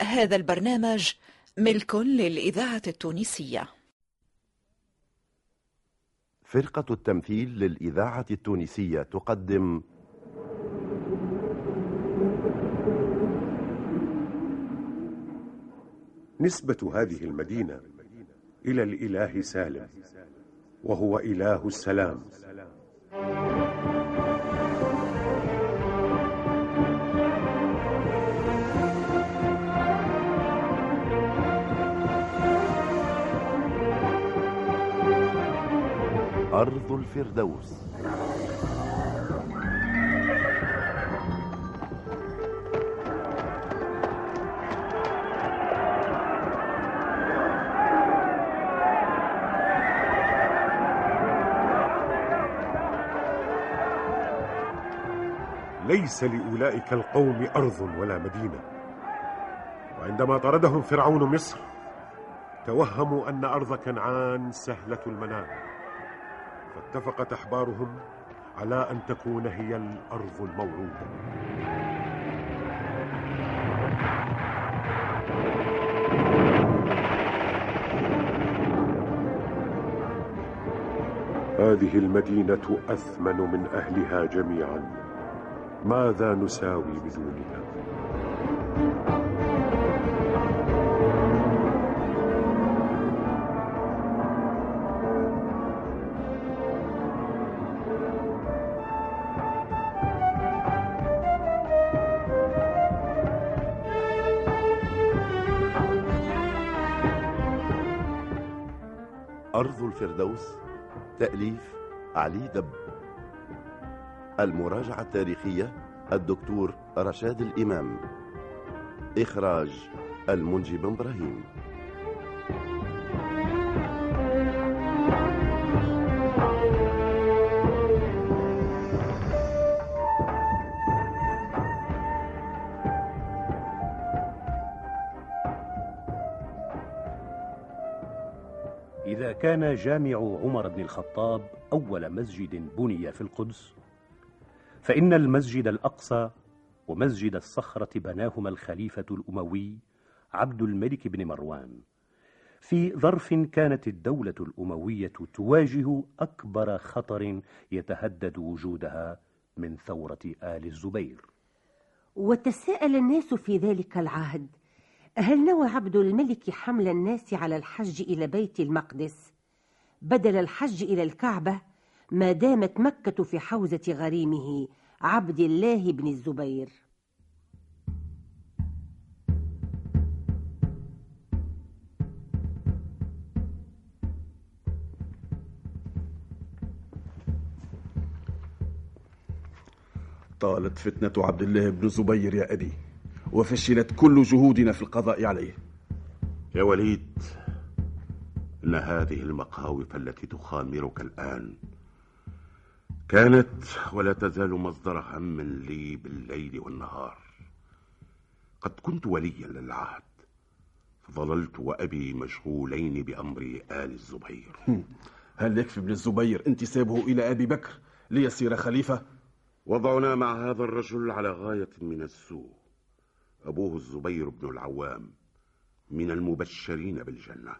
هذا البرنامج ملك للإذاعة التونسية. فرقة التمثيل للإذاعة التونسية تقدم نسبة هذه المدينة إلى الإله سالم وهو إله السلام. أرض الفردوس. ليس لأولئك القوم أرض ولا مدينة. وعندما طردهم فرعون مصر توهموا أن أرض كنعان سهلة المنال فاتفقت أحبارهم على أن تكون هي الأرض الموعودة هذه المدينة أثمن من أهلها جميعا. ماذا نساوي بدونها؟ الفردوس تأليف علي دب. المراجعة التاريخية الدكتور رشاد الإمام. إخراج المنجي بن إبراهيم. كان جامع عمر بن الخطاب أول مسجد بني في القدس فإن المسجد الأقصى ومسجد الصخرة بناهما الخليفة الأموي عبد الملك بن مروان. في ظرف كانت الدولة الأموية تواجه أكبر خطر يتهدد وجودها من ثورة آل الزبير. وتساءل الناس في ذلك العهد هل نوى عبد الملك حمل الناس على الحج إلى بيت المقدس؟ بدل الحج إلى الكعبة ما دامت مكة في حوزة غريمه عبد الله بن الزبير. طالت فتنة عبد الله بن الزبير يا أبي وفشلت كل جهودنا في القضاء عليه. يا وليد إن هذه المخاوف التي تخامرك الآن. كانت ولا تزال مصدر هم لي بالليل والنهار. قد كنت وليا للعهد. فظللت وأبي مشغولين بأمر آل الزبير. هل يكفي ابن الزبير انتسابه إلى أبي بكر ليصير خليفة؟ وضعنا مع هذا الرجل على غاية من السوء. أبوه الزبير بن العوام من المبشرين بالجنة.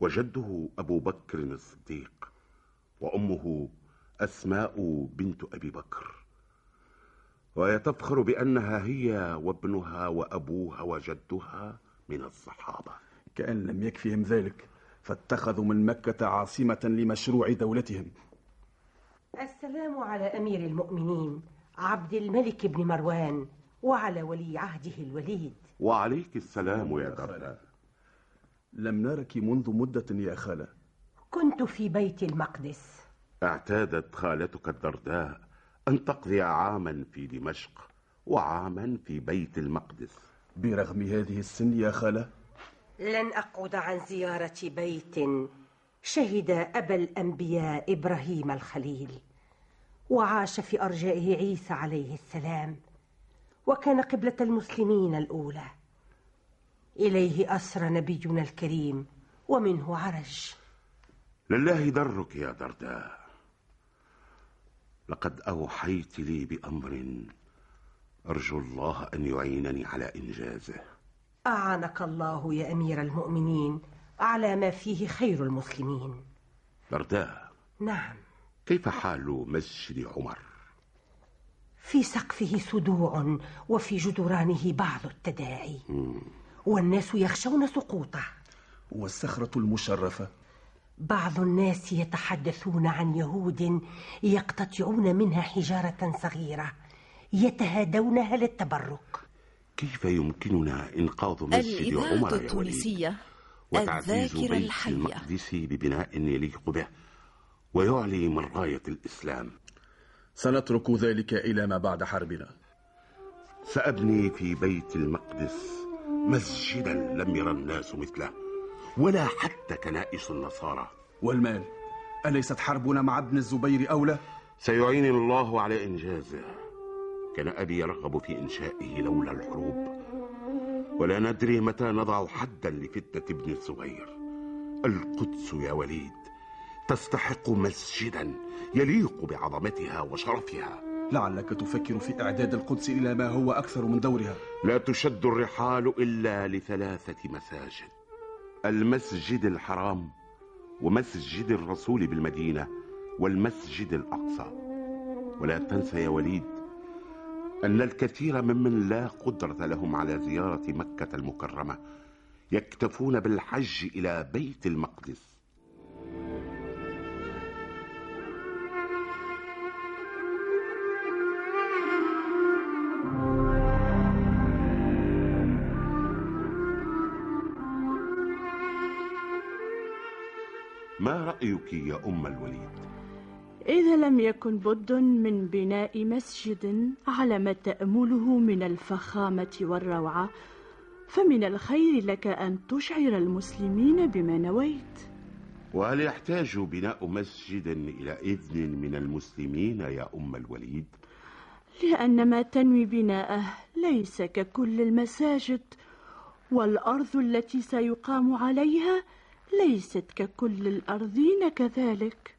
وجده أبو بكر الصديق وأمه أسماء بنت أبي بكر. وهي تفخر بأنها هي وابنها وأبوها وجدها من الصحابة. كأن لم يكفهم ذلك فاتخذوا من مكة عاصمة لمشروع دولتهم. السلام على أمير المؤمنين عبد الملك بن مروان وعلى ولي عهده الوليد. وعليك السلام يا درداء لم نرك منذ مدة يا خالة. كنت في بيت المقدس. اعتادت خالتك الدرداء أن تقضي عاما في دمشق وعاما في بيت المقدس. برغم هذه السن يا خالة؟ لن أقعد عن زيارة بيت شهد أبا الأنبياء إبراهيم الخليل وعاش في أرجائه عيسى عليه السلام وكان قبلة المسلمين الأولى. إليه أسرى نبينا الكريم ومنه عرج لله درك يا درداء. لقد أوحيت لي بأمر أرجو الله أن يعينني على إنجازه. أعانك الله يا أمير المؤمنين على ما فيه خير المسلمين. درداء نعم. كيف حال مسجد عمر؟ في سقفه سدوع وفي جدرانه بعض التداعي. والناس يخشون سقوطه. والصخرة المشرفة. بعض الناس يتحدثون عن يهود يقتطعون منها حجارة صغيرة يتهادونها للتبرك. كيف يمكننا إنقاذ مسجد عمر التونسية وتعزيز الذاكرة بيت الحية. المقدس ببناء يليق به ويعلي من راية الإسلام. سنترك ذلك إلى ما بعد حربنا. سأبني في بيت المقدس مسجدا لم يرى الناس مثله ولا حتى كنائس النصارى. والمال؟ أليست حربنا مع ابن الزبير أولى؟ سيعين الله على إنجازه كان أبي يرغب في إنشائه لولا الحروب. ولا ندري متى نضع حدا لفتنة ابن الزبير. القدس يا وليد تستحق مسجدا يليق بعظمتها وشرفها. لعلك تفكر في إعداد القدس إلى ما هو أكثر من دورها. لا تشد الرحال إلا لثلاثة مساجد. المسجد الحرام ومسجد الرسول بالمدينة والمسجد الأقصى. ولا تنسى يا وليد أن الكثير ممن لا قدرة لهم على زيارة مكة المكرمة يكتفون بالحج إلى بيت المقدس. ما رأيك يا أم الوليد؟ إذا لم يكن بد من بناء مسجد على ما تأمله من الفخامة والروعة فمن الخير لك أن تشعر المسلمين بما نويت وهل يحتاج بناء مسجد إلى إذن من المسلمين يا أم الوليد؟ لأن ما تنوي بناءه ليس ككل المساجد والأرض التي سيقام عليها ليست ككل الأرضين كذلك.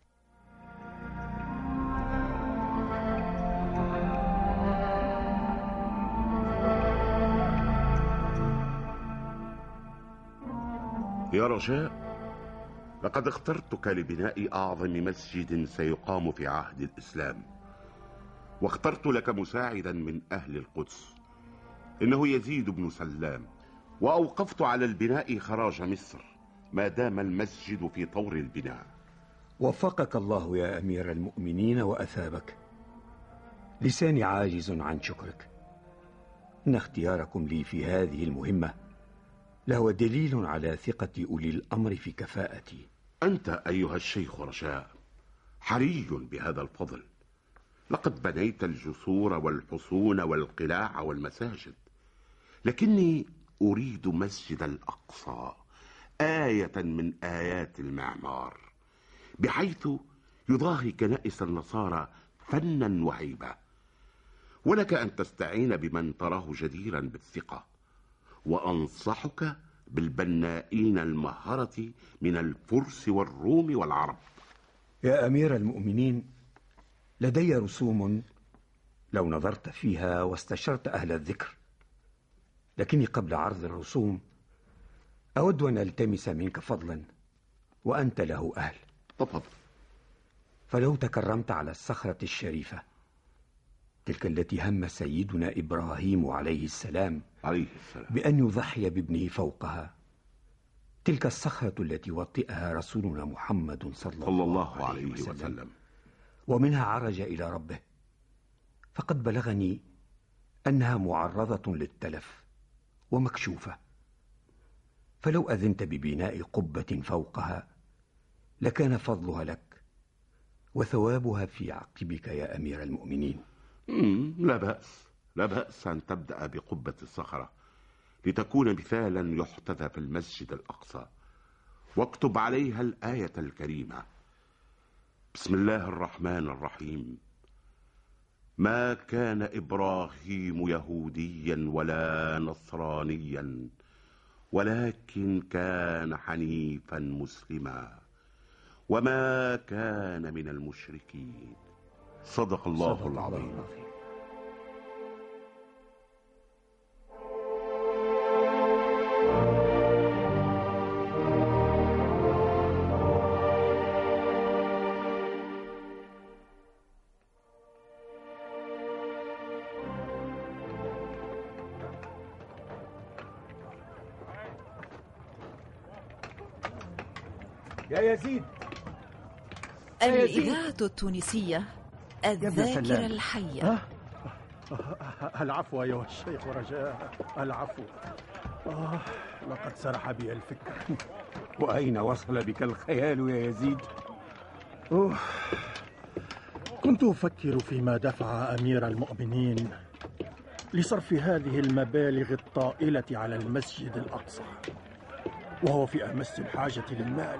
يا رجاء لقد اخترتك لبناء أعظم مسجد سيقام في عهد الإسلام. واخترت لك مساعدا من أهل القدس. إنه يزيد بن سلام. وأوقفت على البناء خراج مصر. ما دام المسجد في طور البناء. وفقك الله يا أمير المؤمنين وأثابك. لساني عاجز عن شكرك. إن اختياركم لي في هذه المهمة لهو دليل على ثقة أولي الأمر في كفاءتي. أنت أيها الشيخ رجاء حري بهذا الفضل. لقد بنيت الجسور والحصون والقلاع والمساجد لكني أريد مسجد الأقصى. آية من آيات المعمار بحيث يضاهي كنائس النصارى فنا وهيبة ولك أن تستعين بمن تراه جديرا بالثقة وأنصحك بالبنائين المهرة من الفرس والروم والعرب. يا أمير المؤمنين لدي رسوم لو نظرت فيها واستشرت أهل الذكر لكني قبل عرض الرسوم أود أن ألتمس منك فضلا وأنت له أهل. تفضل. فلو تكرمت على الصخرة الشريفة تلك التي هم سيدنا إبراهيم عليه السلام عليه السلام. بأن يضحي بابنه فوقها تلك الصخرة التي وطئها رسولنا محمد صلى, صلى الله عليه وسلم. ومنها عرج إلى ربه فقد بلغني أنها معرضة للتلف ومكشوفة. فلو أذنت ببناء قبة فوقها لكان فضلها لك وثوابها في عقبك يا أمير المؤمنين. لا بأس لا بأس أن تبدأ بقبة الصخرة لتكون مثالا يحتذى في المسجد الأقصى. واكتب عليها الآية الكريمة. بسم الله الرحمن الرحيم. ما كان إبراهيم يهوديا ولا نصرانيا ولكن كان حنيفا مسلما. وما كان من المشركين. صدق الله صدق العظيم. يا الإذاعة التونسية الذاكرة. الحية. العفو أيها الشيخ رجاء العفو. آه لقد سرح بي الفكر. وأين وصل بك الخيال يا يزيد؟ أوه. كنت أفكر فيما دفع أمير المؤمنين لصرف هذه المبالغ الطائلة على المسجد الأقصى وهو في أمس الحاجة للمال.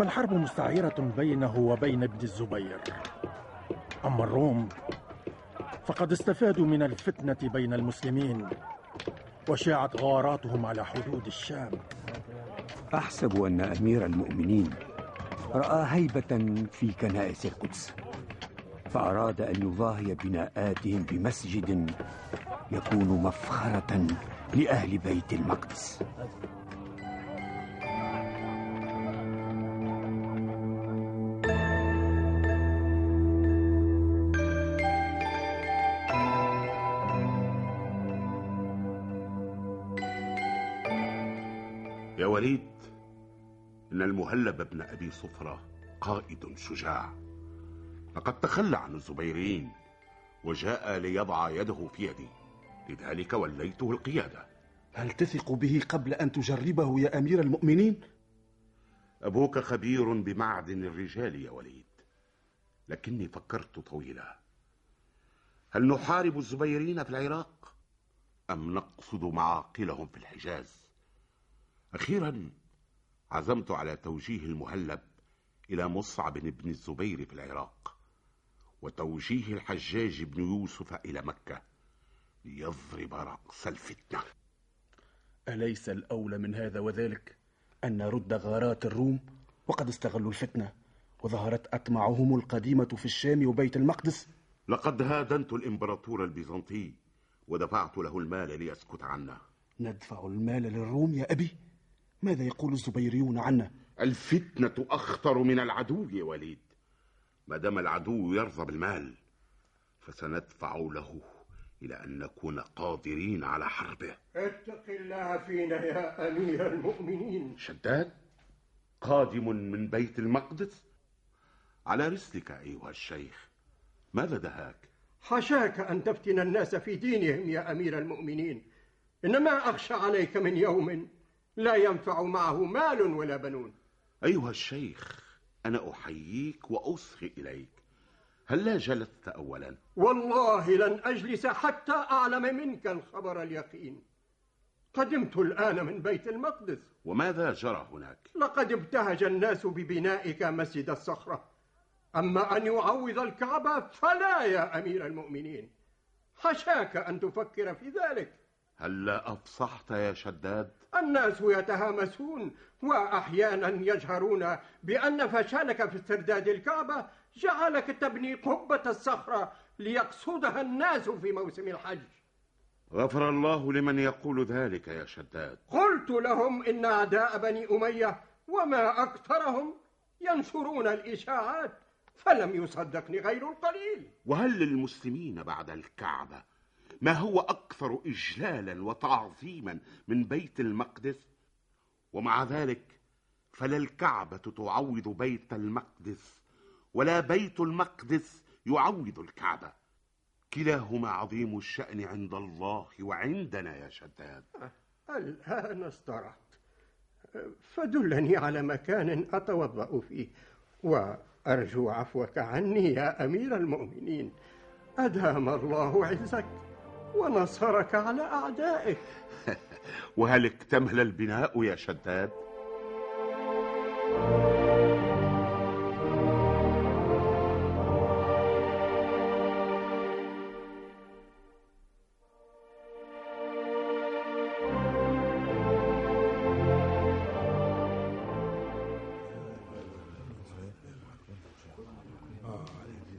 فالحرب مستعيرة بينه وبين ابن الزبير. أما الروم فقد استفادوا من الفتنة بين المسلمين وشاعت غاراتهم على حدود الشام. أحسب أن أمير المؤمنين رأى هيبة في كنائس القدس فأراد أن يضاهي بناءاتهم بمسجد يكون مفخرة لأهل بيت المقدس. إن المهلب بن أبي صفرة قائد شجاع. لقد تخلى عن الزبيريين وجاء ليضع يده في يدي. لذلك وليته القيادة. هل تثق به قبل أن تجربه يا أمير المؤمنين؟ أبوك خبير بمعدن الرجال يا وليد. لكني فكرت طويلا. هل نحارب الزبيرين في العراق؟ أم نقصد معاقلهم في الحجاز؟ أخيرا عزمت على توجيه المهلب إلى مصعب بن الزبير في العراق وتوجيه الحجاج بن يوسف إلى مكة ليضرب رأس الفتنة. أليس الأولى من هذا وذلك أن نرد غارات الروم؟ وقد استغلوا الفتنة وظهرت أطماعهم القديمة في الشام وبيت المقدس؟ لقد هادنت الإمبراطور البيزنطي ودفعت له المال ليسكت عنا ندفع المال للروم يا أبي؟ ماذا يقول الزبيريون عنا؟ الفتنة أخطر من العدو يا وليد. ما دام العدو يرضى بالمال فسندفع له إلى أن نكون قادرين على حربه. اتق الله فينا يا أمير المؤمنين. شداد قادم من بيت المقدس؟ على رسلك أيها الشيخ. ماذا دهاك؟ حشاك أن تفتن الناس في دينهم يا أمير المؤمنين. إنما أخشى عليك من يوم لا ينفع معه مال ولا بنون. أيها الشيخ أنا أحييك وأصغي إليك. هل لا جلست أولا؟ والله لن أجلس حتى أعلم منك الخبر اليقين. قدمت الآن من بيت المقدس. وماذا جرى هناك؟ لقد ابتهج الناس ببنائك مسجد الصخرة. أما أن يعوض الكعبة فلا يا أمير المؤمنين. حشاك أن تفكر في ذلك. هل لا أفصحت يا شداد؟ الناس يتهامسون وأحيانا يجهرون بأن فشلك في استرداد الكعبة جعلك تبني قبة الصخرة ليقصدها الناس في موسم الحج. غفر الله لمن يقول ذلك يا شداد. قلت لهم إن أعداء بني أمية وما أكثرهم ينشرون الإشاعات فلم يصدقني غير القليل. وهل للمسلمين بعد الكعبة ما هو أكثر إجلالا وتعظيما من بيت المقدس؟ ومع ذلك فلا الكعبة تعوض بيت المقدس ولا بيت المقدس يعوض الكعبة. كلاهما عظيم الشأن عند الله وعندنا يا شداد. الآن استرحت. فدلني على مكان أتوضأ فيه وأرجو عفوك عني يا أمير المؤمنين. أدام الله عزك. ونصرك على أعدائك وهل اكتمل البناء يا شداد؟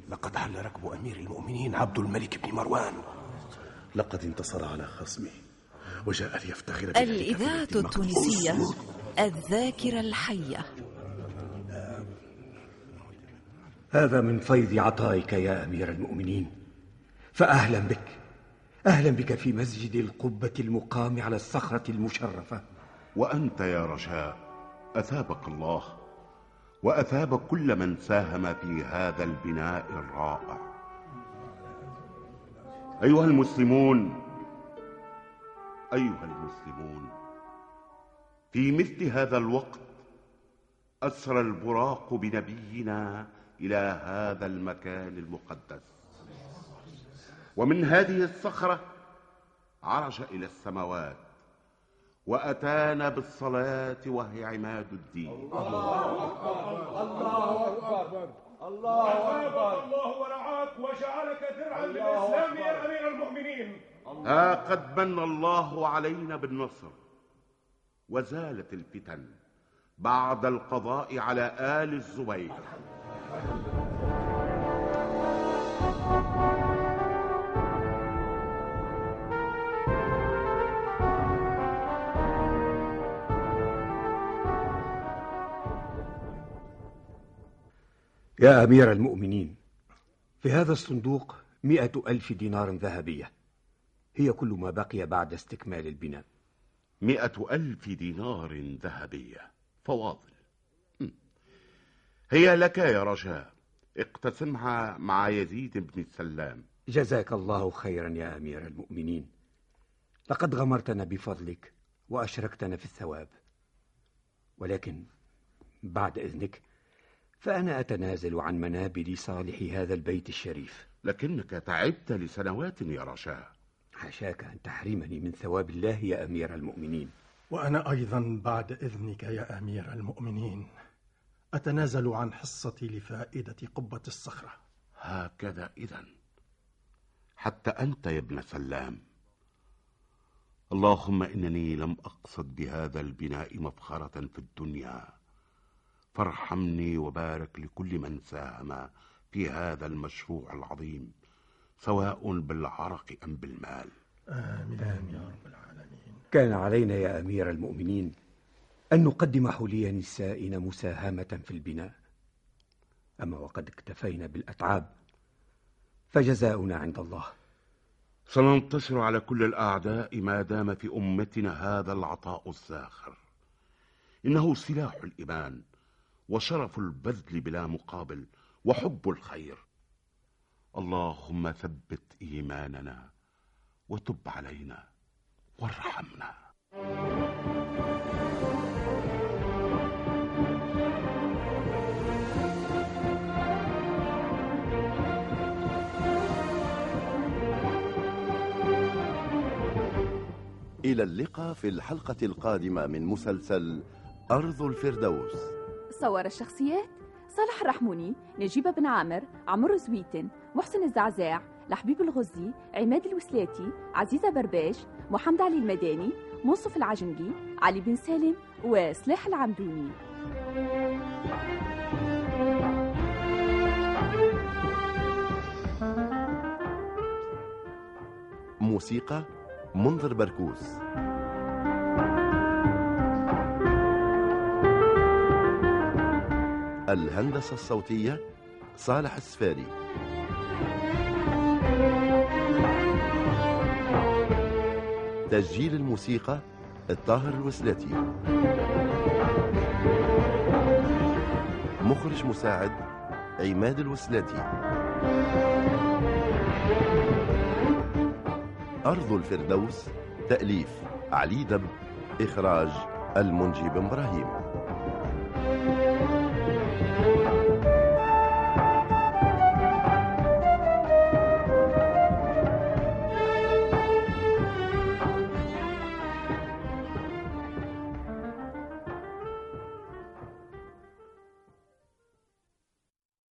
لقد حل ركب أمير المؤمنين عبد الملك بن مروان. لقد انتصر على خصمه وجاء ليفتخر الإذاعة. التونسية الذاكرة الحية. هذا من فيض عطائك يا أمير المؤمنين. فأهلا بك أهلا بك في مسجد القبة المقام على الصخرة المشرفة. وأنت يا رجاء أثابك الله وأثاب كل من ساهم في هذا البناء الرائع. أيها المسلمون أيها المسلمون في مثل هذا الوقت أسرى البراق بنبينا إلى هذا المكان المقدس. ومن هذه الصخرة عرج إلى السماوات وأتانا بالصلاة وهي عماد الدين. الله أكبر الله أكبر. الله أكبر. الله ورعاك وجعلك درعا للإسلام يا أمير المؤمنين. ها قد من الله علينا بالنصر. وزالت الفتن بعد القضاء على آل الزبير. يا أمير المؤمنين في هذا الصندوق مئة ألف دينار ذهبية. هي كل ما بقي بعد استكمال البناء. مئة ألف دينار ذهبية. فواضل. هي لك يا رجاء اقتسمها مع يزيد بن السلام. جزاك الله خيرا يا أمير المؤمنين. لقد غمرتنا بفضلك وأشركتنا في الثواب. ولكن بعد إذنك فأنا أتنازل عن منابل صالح هذا البيت الشريف. لكنك تعبت لسنوات يا رجاء حاشاك أن تحرمني من ثواب الله يا أمير المؤمنين. وأنا أيضا بعد إذنك يا أمير المؤمنين. أتنازل عن حصتي لفائدة قبة الصخرة. هكذا إذا حتى أنت يا ابن سلام. اللهم إنني لم أقصد بهذا البناء مفخرة في الدنيا. فارحمني وبارك لكل من ساهم في هذا المشروع العظيم سواء بالعرق أم بالمال. آمين, آمين يا رب العالمين. كان علينا يا أمير المؤمنين أن نقدم حلي نسائنا مساهمة في البناء. أما وقد اكتفينا بالأتعاب فجزاؤنا عند الله. سننتصر على كل الأعداء ما دام في أمتنا هذا العطاء الزاخر إنه سلاح الإيمان وشرف البذل بلا مقابل وحب الخير. اللهم ثبت إيماننا وتب علينا وارحمنا. إلى اللقاء في الحلقة القادمة من مسلسل أرض الفردوس. صور الشخصيات؟ صالح الرحموني نجيب بن عامر عمرو زويتن محسن الزعزاع لحبيب الغزي عماد الوسلاتي عزيزة برباش محمد علي المداني منصف العجنقي علي بن سالم وسلاح العمدوني. موسيقى منذر بركوس الهندسة الصوتية صالح السفاري. تسجيل الموسيقى الطاهر الوسلاتي. مخرج مساعد عماد الوسلاتي. أرض الفردوس تأليف علي دب إخراج المنجي بن إبراهيم.